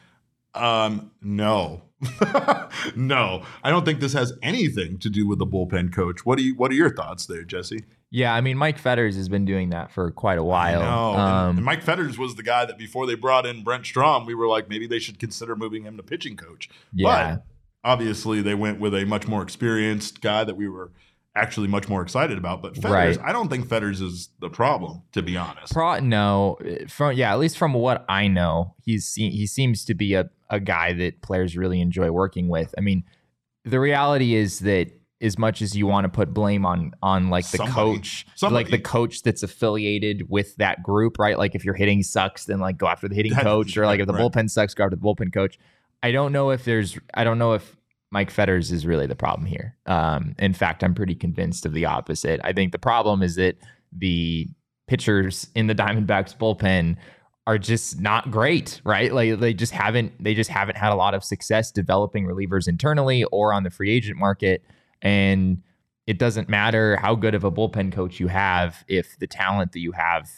Um, no, [laughs] no, I don't think this has anything to do with the bullpen coach. What do you? What are your thoughts there, Jesse? Yeah, I mean, Mike Fetters has been doing that for quite a while. No, and- Um, and Mike Fetters was the guy that before they brought in Brent Strom, we were like, maybe they should consider moving him to pitching coach. yeah, But obviously, they went with a much more experienced guy that we were actually much more excited about. But Fetters, Right. I don't think Fetters is the problem, to be honest. Pro, no, from yeah, at least from what I know, he's he seems to be a, a guy that players really enjoy working with. I mean, the reality is that as much as you want to put blame on on like the Somebody. coach, Somebody. like the coach that's affiliated with that group, right? Like if your hitting sucks, then like go after the hitting That- coach, or like if the [laughs] right. bullpen sucks, go after the bullpen coach. I don't know if there's, I don't know if Mike Fetters is really the problem here. Um, in fact, I'm pretty convinced of the opposite. I think the problem is that the pitchers in the Diamondbacks bullpen are just not great, right? Like they just haven't they just haven't had a lot of success developing relievers internally or on the free agent market. And it doesn't matter how good of a bullpen coach you have if the talent that you have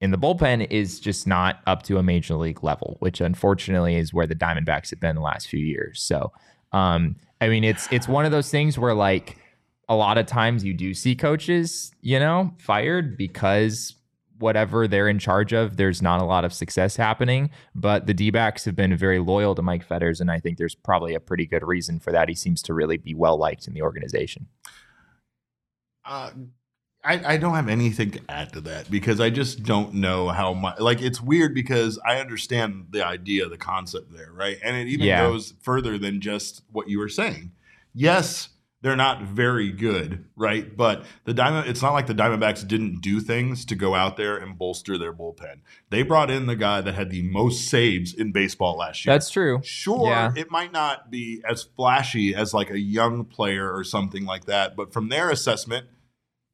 in the bullpen is just not up to a major league level, which unfortunately is where the Diamondbacks have been the last few years. So, um, I mean, it's it's one of those things where like a lot of times you do see coaches, you know, fired because whatever they're in charge of, there's not a lot of success happening. But the D backs have been very loyal to Mike Fetters, and I think there's probably a pretty good reason for that. He seems to really be well liked in the organization. Uh, I, I don't have anything to add to that because I just don't know how much. Like, it's weird because I understand the idea, the concept there, right? And it even Yeah. goes further than just what you were saying. Yes, they're not very good, right? But the Diamond, it's not like the Diamondbacks didn't do things to go out there and bolster their bullpen. They brought in the guy that had the most saves in baseball last year. That's true. Sure, Yeah. it might not be as flashy as like a young player or something like that, but from their assessment,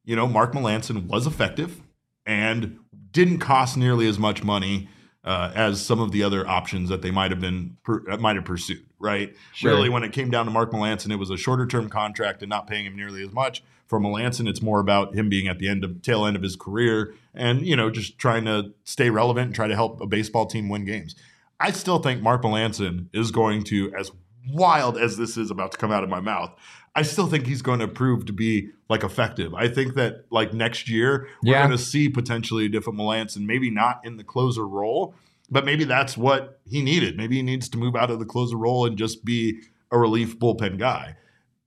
you know, Mark Melancon was effective and didn't cost nearly as much money uh, as some of the other options that they might have been uh, might have pursued. Right? Sure. Really, when it came down to Mark Melancon, it was a shorter term contract and not paying him nearly as much. For Melancon, it's more about him being at the end of tail end of his career and you know just trying to stay relevant and try to help a baseball team win games. I still think Mark Melancon is going to, as wild as this is about to come out of my mouth, I still think he's going to prove to be like effective. I think that like next year we're Yeah. going to see potentially a different Melancon, maybe not in the closer role, but maybe that's what he needed. Maybe he needs to move out of the closer role and just be a relief bullpen guy.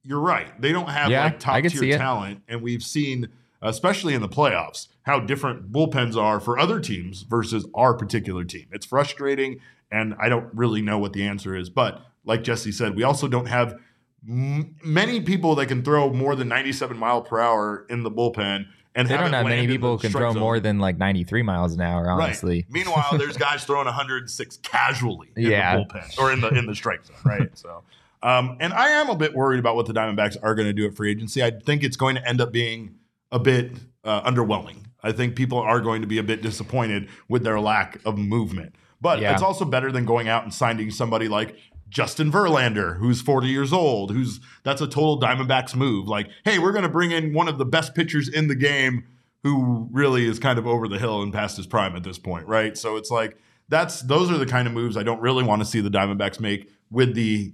You're right. They don't have Yeah, like top tier talent, and we've seen, especially in the playoffs, how different bullpens are for other teams versus our particular team. It's frustrating, and I don't really know what the answer is. But like Jesse said, we also don't have m- many people that can throw more than 97 mile per hour in the bullpen. And They don't haven't many people who can throw zone. more than like 93 miles an hour, honestly. Right. Meanwhile, [laughs] there's guys throwing 106 casually in Yeah. the bullpen or in the in the strike zone, right? So, um, and I am a bit worried about what the Diamondbacks are going to do at free agency. I think it's going to end up being a bit uh, underwhelming. I think people are going to be a bit disappointed with their lack of movement. But Yeah. it's also better than going out and signing somebody like Justin Verlander, who's 40 years old, who's that's a total Diamondbacks move. Like, hey, we're going to bring in one of the best pitchers in the game who really is kind of over the hill and past his prime at this point, right? So it's like that's those are the kind of moves I don't really want to see the Diamondbacks make with the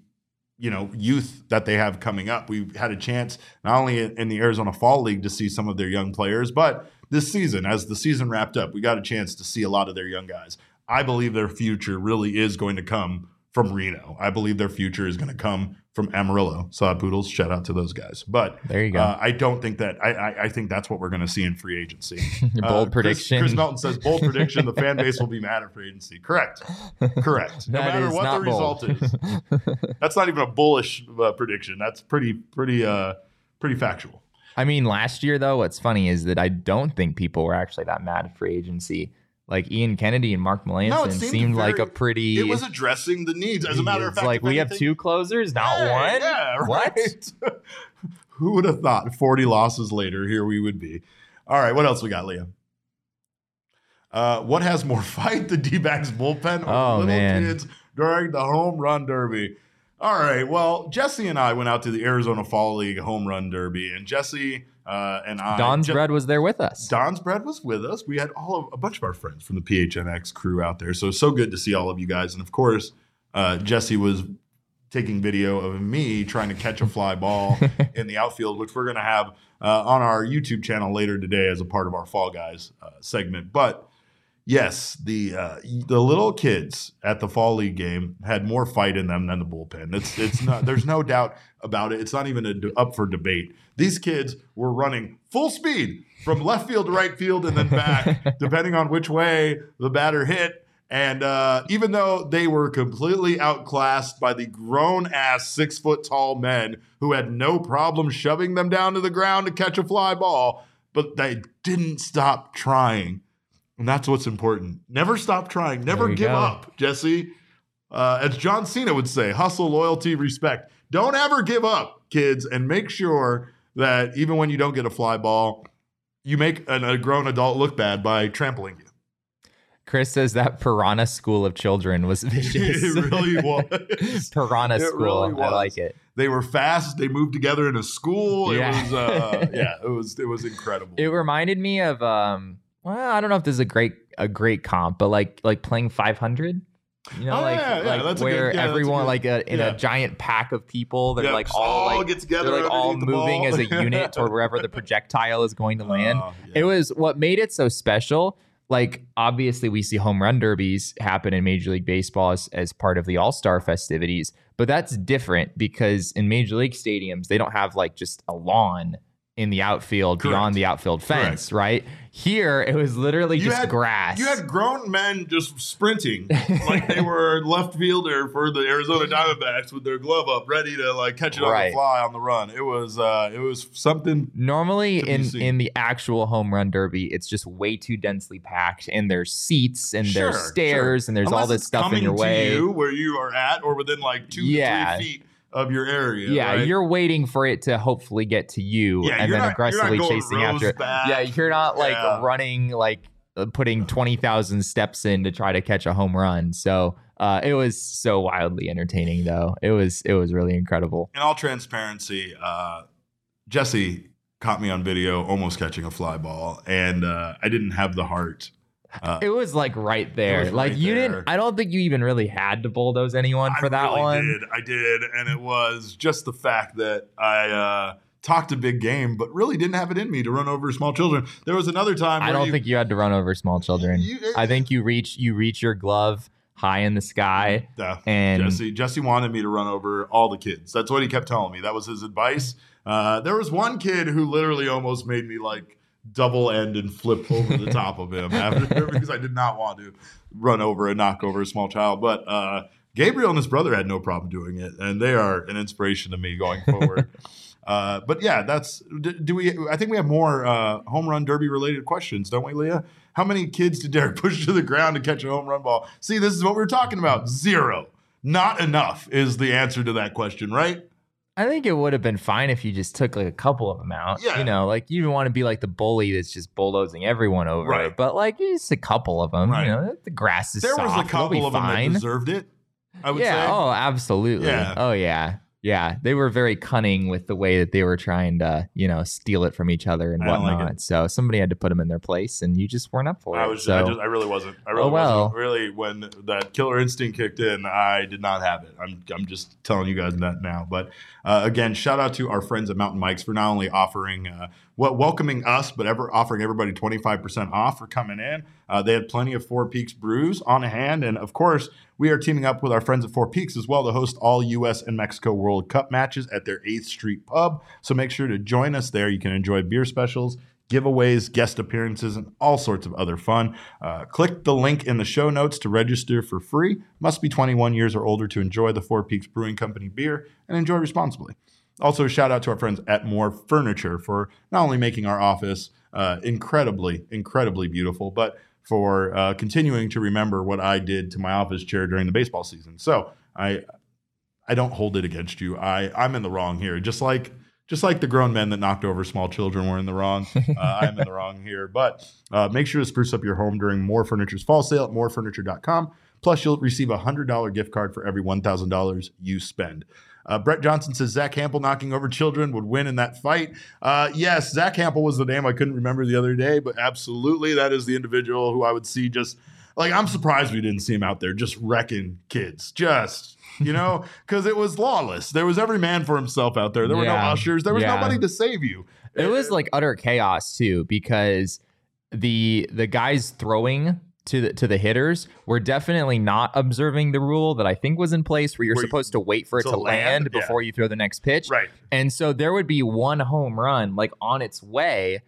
you know youth that they have coming up. We've had a chance not only in the Arizona Fall League to see some of their young players, but this season as the season wrapped up, we got a chance to see a lot of their young guys. I believe their future really is going to come from Reno. I believe their future is going to come from Amarillo. Sod Poodles, shout out to those guys. But There you go. uh, I don't think that. I, I, I think that's what we're going to see in free agency. [laughs] Bold Uh, Chris- prediction. Chris, Melton says bold [laughs] prediction. The fan base will be mad at free agency. Correct. Correct. no matter what the not result is. [laughs] That's not even a bullish uh, prediction. That's pretty pretty uh pretty factual. I mean, last year though, what's funny is that I don't think people were actually that mad at free agency. Like Ian Kennedy and Mark Melancon No, seemed seemed, like a pretty. It was addressing the needs. As a matter of fact, like we have two closers, not Yeah, one. Yeah, What? right. [laughs] Who would have thought 40 losses later, here we would be. All right, what else we got, Leah? Uh, what has more [laughs] fight, the D-backs bullpen or Oh, little man. kids during the home run derby? All right, well, Jesse and I went out to the Arizona Fall League home run derby, and Jesse uh, and I. Don's Je- bread was there with us. Don's bread was with us. We had all of a bunch of our friends from the PHNX crew out there. So so good to see all of you guys. And of course, uh, Jesse was taking video of me trying to catch a fly ball [laughs] in the outfield, which we're going to have uh, on our YouTube channel later today as a part of our Fall Guys uh, segment. But yes, the uh, the little kids at the fall league game had more fight in them than the bullpen. It's it's not. there's no doubt about it. It's not even a, up for debate. These kids were running full speed from left field to right field and then back, [laughs] depending on which way the batter hit. And uh, even though they were completely outclassed by the grown ass six foot tall men who had no problem shoving them down to the ground to catch a fly ball, but they didn't stop trying. And that's what's important. Never stop trying. Never give go. up, Jesse. Uh, as John Cena would say, hustle, loyalty, respect. Don't ever give up, kids, and make sure that even when you don't get a fly ball, you make an, a grown adult look bad by trampling you. Chris says that Piranha School of Children was [laughs] vicious. It really was. [laughs] Piranha It School. really I like it. They were fast. They moved together in a school. It Yeah. was, uh, [laughs] yeah, it was, it was incredible. It reminded me of um. Well, I don't know if this is a great a great comp, but like like playing 500. You know, Oh, like, yeah, yeah, like where good- yeah, everyone good- like uh, a, in yeah. a giant pack of people, they're like just all like get together. they're like all moving as a unit [laughs] toward wherever the projectile is going to oh, land. Oh, yeah. It was what made it so special. Like obviously we see home run derbies happen in Major League Baseball as, as part of the All-Star festivities, but that's different because in Major League stadiums they don't have like just a lawn in the outfield Correct. beyond the outfield fence, right? Here it was literally You just had- grass. You had grown men just sprinting like they were [laughs] left fielder for the Arizona Diamondbacks with their glove up, ready to like catch it on Right. the fly on the run. It was uh, it was something. Normally in seen. in the actual home run derby, it's just way too densely packed, and there's seats and Sure, there's stairs and there's Unless all this stuff in your to way. you where you are at, or within like two Yeah. to three feet of your area. Yeah, right? you're waiting for it to hopefully get to you Yeah, and then not- aggressively chasing after it. back. Yeah, you're not like Yeah. running like uh, putting 20,000 steps in to try to catch a home run. So uh, it was so wildly entertaining, though. It was it was really incredible. In all transparency, uh, Jesse caught me on video almost catching a fly ball, and uh, I didn't have the heart. Uh, It was like right there. like right you there. didn't. I don't think you even really had to bulldoze anyone for I that really one. Did. I did, and it was just the fact that I uh, talked a big game, but really didn't have it in me to run over small children. There was another time. I don't you, think you had to run over small children. You- I think you reach you reach your glove high in the sky Yeah. and Jesse Jesse wanted me to run over all the kids. That's what he kept telling me. That was his advice. Uh, there was one kid who literally almost made me like double end and flip over the top of him after [laughs] because I did not want to run over and knock over a small child. But uh, Gabriel and his brother had no problem doing it, and they are an inspiration to me going forward. [laughs] Uh, but yeah, that's. Do, do we? I think we have more uh, home run derby related questions, don't we, Leah? How many kids did Derek [laughs] push to the ground to catch a home run ball? See, this is what we were talking about. Zero. Not enough is the answer to that question, right? I think it would have been fine if you just took like a couple of them out. Yeah. You know, like you don't want to be like the bully that's just bulldozing everyone over. Right. But like just a couple of them. Right. You know, the grass is There soft. was a couple of them that deserved it. I would yeah. say. Oh, absolutely. Yeah. Oh, yeah. Yeah. They were very cunning with the way that they were trying to, you know, steal it from each other and I don't like whatnot. so somebody had to put them in their place, and you just weren't up for I it. was. so I just. I really wasn't. I really Oh, well. wasn't. Really, when that killer instinct kicked in, I did not have it. I'm. I'm just telling you guys that now. But uh, again, shout out to our friends at Mountain Mike's for not only offering, uh, welcoming us, but ever offering everybody 25 percent off for coming in. Uh, they had plenty of Four Peaks brews on hand, and of course, we are teaming up with our friends at Four Peaks as well to host all U.S. and Mexico World Cup matches at their 8th Street Pub. So make sure to join us there. You can enjoy beer specials giveaways, guest appearances, and all sorts of other fun. Uh, click the link in the show notes to register for free. Must be 21 years or older to enjoy the Four Peaks Brewing Company beer and enjoy responsibly. Also, shout out to our friends at More Furniture for not only making our office uh, incredibly, incredibly beautiful, but for uh, continuing to remember what I did to my office chair during the baseball season. So I, I don't hold it against you. I, I'm in the wrong here. Just like just like the grown men that knocked over small children were in the wrong. Uh, [laughs] I'm in the wrong here. But uh, make sure to spruce up your home during More Furniture's fall sale at morefurniture.com. Plus, you'll receive a $100 gift card for every $1,000 you spend. Uh, Brett Johnson says Zack Hample knocking over children would win in that fight. Uh, yes, Zack Hample was the name I couldn't remember the other day, but absolutely, that is the individual who I would see just like I'm surprised we didn't see him out there just wrecking kids, just you know, [laughs] because it was lawless. There was every man for himself out there. There were no ushers. There was Yeah. nobody to save you. it was like utter chaos too because the the guys throwing to the to the hitters we're definitely not observing the rule that I think was in place where you're Where you- supposed to wait for it to land? land, Yeah. before you throw the next pitch. right. And so there would be one home run like on its way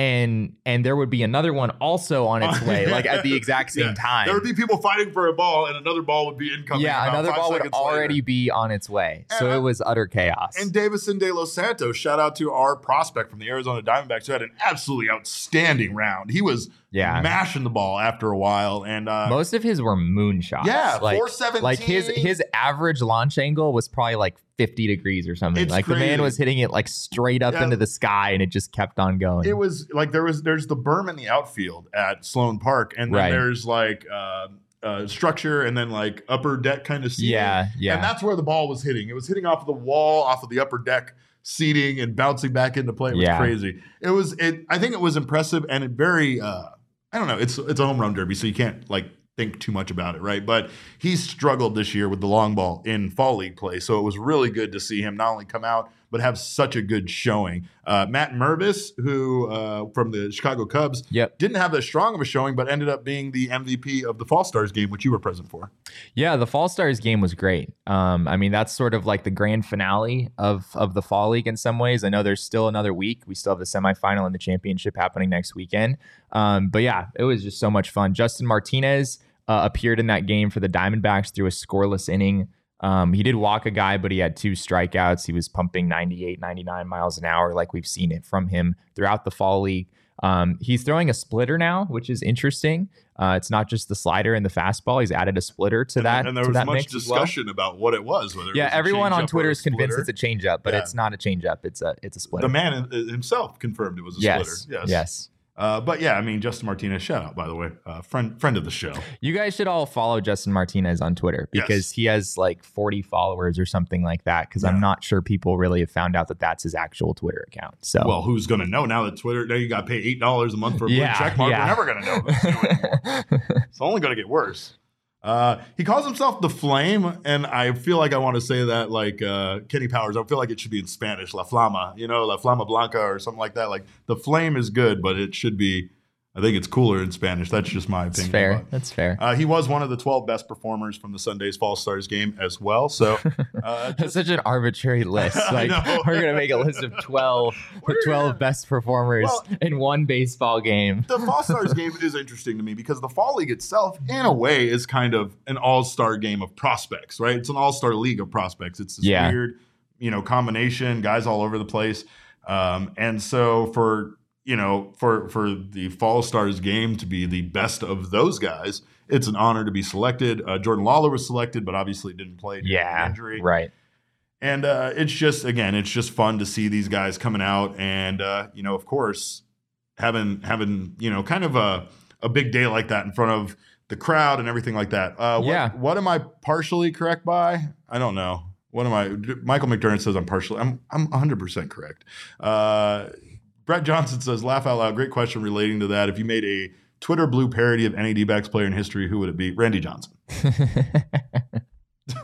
and and there would be another one also on its way like at the exact [laughs] same Yeah. time. There would be people fighting for a ball, and another ball would be incoming. yeah, another ball would seconds later. already be on its way. So And I- it was utter chaos. And Deyvison De Los Santos, shout out to our prospect from the Arizona Diamondbacks, who had an absolutely outstanding round. He was yeah. mashing the ball after a while, and uh, Most of his were moonshots. yeah, like, four seventeen. like his his average launch angle was probably like 50 degrees or something. It's like the man was hitting it like straight up Yeah. into the sky and it just kept on going. It was like there was there's the berm in the outfield at Sloan Park, and then Right. there's like uh, uh, structure, and then like upper deck kind of seating. yeah, yeah. And that's where the ball was hitting. It was hitting off of the wall, off of the upper deck seating, and bouncing back into play. It was Yeah. crazy. It was. It. I think it was impressive and it very. Uh, I don't know. It's it's a home run derby, so you can't like think too much about it, right? But he struggled this year with the long ball in fall league play, so it was really good to see him not only come out but have such a good showing. Uh, Matt Mervis, who uh, from the Chicago Cubs, Yep. didn't have as strong of a showing, but ended up being the MVP of the Fall Stars game, which you were present for. Yeah, the Fall Stars game was great. Um, I mean, that's sort of like the grand finale of of the fall league in some ways. I know there's still another week. We still have the semifinal and the championship happening next weekend. Um, but yeah, it was just so much fun. Justin Martinez uh, appeared in that game for the Diamondbacks through a scoreless inning. Um, he did walk a guy, but he had two strikeouts. He was pumping 98, 99 miles an hour, like we've seen it from him throughout the fall league. Um, he's throwing a splitter now, which is interesting. Uh, it's not just the slider and the fastball. He's added a splitter to and, that. and there was much as well. discussion about what it was. Whether it Yeah, was everyone on Twitter is convinced it's a changeup, but Yeah. it's not a changeup. It's a it's a splitter. The man himself confirmed it was a yes, splitter. Yes. Yes, Uh, but yeah, I mean, Justin Martinez, shout out by the way, uh, friend friend of the show. You guys should all follow Justin Martinez on Twitter Yes. because he has like 40 followers or something like that. Because Yeah. I'm not sure people really have found out that that's his actual Twitter account. So Well, who's gonna know now that Twitter? Now you got to pay eight dollars a month for a Yeah, check mark. yeah. We're never gonna know. Who's doing anymore. [laughs] It's only gonna get worse. Uh, he calls himself the Flame, and I feel like I want to say that like uh, Kenny Powers. I feel like it should be in Spanish, La Flama, you know, La Flama Blanca or something like that. Like the Flame is good, but it should be. I think it's cooler in Spanish. That's just my That's opinion. fair. but- That's fair. Uh, he was one of the 12 best performers from the Sunday's Fall Stars game as well. So, [laughs] uh, That's such an arbitrary [laughs] list. Like we're gonna make a list of 12, [laughs] the 12 best performers Well- in one baseball game. the Fall Stars game is interesting to me because the Fall League itself, in a way, is kind of an all star game of prospects, right? It's an all star league of prospects. It's this Yeah. weird, you know, combination, guys all over the place. Um, and so for you know, for for the Fall Stars game to be the best of those guys, it's an honor to be selected. Uh, Jordan Lawlar was selected, but obviously didn't play due to injury. Right. And uh, it's just again, it's just fun to see these guys coming out, and uh, you know, of course, having having you know, kind of a a big day like that in front of the crowd and everything like that. Uh, what, Yeah. What am I partially correct by? I don't know. What am I? Michael McDermott says I'm partially. I'm I'm 100 percent correct. Uh, Brett Johnson says, "Laugh out loud." Great question relating to that. If you made a Twitter blue parody of any D-backs player in history, who would it be? Randy Johnson. [laughs]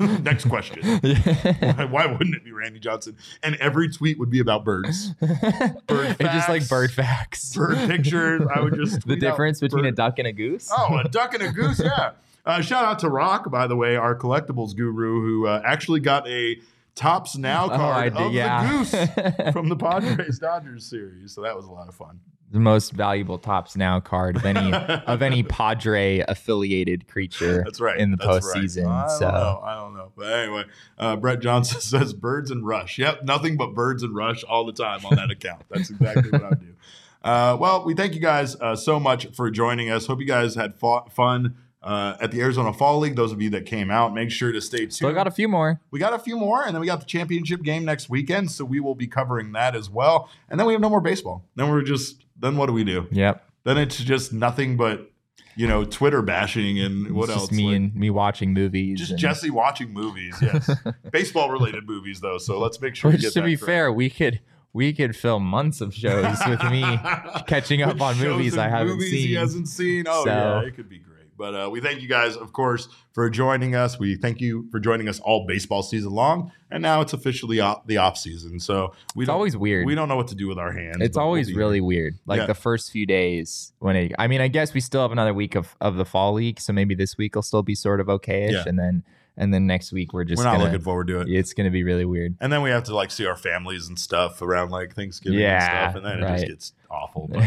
Next question. Why, why wouldn't it be Randy Johnson? And every tweet would be about birds, [laughs] it's just like bird facts. bird pictures. I would just [laughs] the difference between a duck and a goose. oh a duck and a goose. Yeah. Uh, shout out to Rock, by the way, our collectibles guru, who uh, actually got a Topps Now Oh, I card did- of yeah. the goose [laughs] from the Padres Dodgers series. So that was a lot of fun. the most valuable Topps Now card of any [laughs] of any Padre affiliated creature. That's right. in the That's right. postseason. I don't so know. I don't know. But anyway, uh, Brett Johnson [laughs] says birds and rush. Yep, nothing but birds and rush all the time on that account. That's exactly what I do. Uh, well, we thank you guys uh, so much for joining us. Hope you guys had fun uh, at the Arizona Fall League. Those of you that came out, make sure to stay tuned. still got a few more. we got a few more, and then we got the championship game next weekend, so we will be covering that as well. And then we have no more baseball. Then we're just then what do we do? Yep. Then it's just nothing but you know Twitter bashing and what else? Me Like- and me watching movies. just and- Jesse watching movies, yes, [laughs] baseball related movies though. So let's make sure. we Which, to be correct. fair, we could we could film months of shows with me [laughs] catching up With on movies I haven't movies seen. He hasn't seen. Oh So- yeah, it could be great. But uh, we thank you guys, of course, for joining us. We thank you for joining us all baseball season long, and now it's officially off, the off season. So we It's always weird. We don't know what to do with our hands. It's but we'll always really here. weird. Like Yeah. the first few days when it, I mean, I guess we still have another week of, of the fall league, so maybe this week will still be sort of okay-ish, Yeah. and then and then next week we're just We're not gonna, looking forward to it. It's gonna be really weird. And then we have to like see our families and stuff around like Thanksgiving and stuff, and then it just gets awful. [laughs] But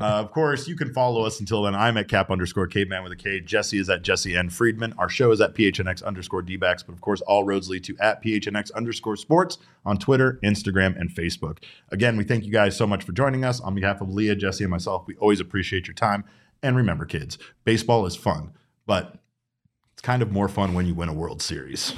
Uh, of course, you can follow us until then. I'm at cap underscore caveman with a K. Jesse is at Jesse N. Friedman. Our show is at PHNX underscore DBacks. But of course, all roads lead to at PHNX underscore sports on Twitter, Instagram, and Facebook. Again, we thank you guys so much for joining us. On behalf of Leah, Jesse, and myself, we always appreciate your time. And remember, kids, baseball is fun, but kind of more fun when you win a World Series.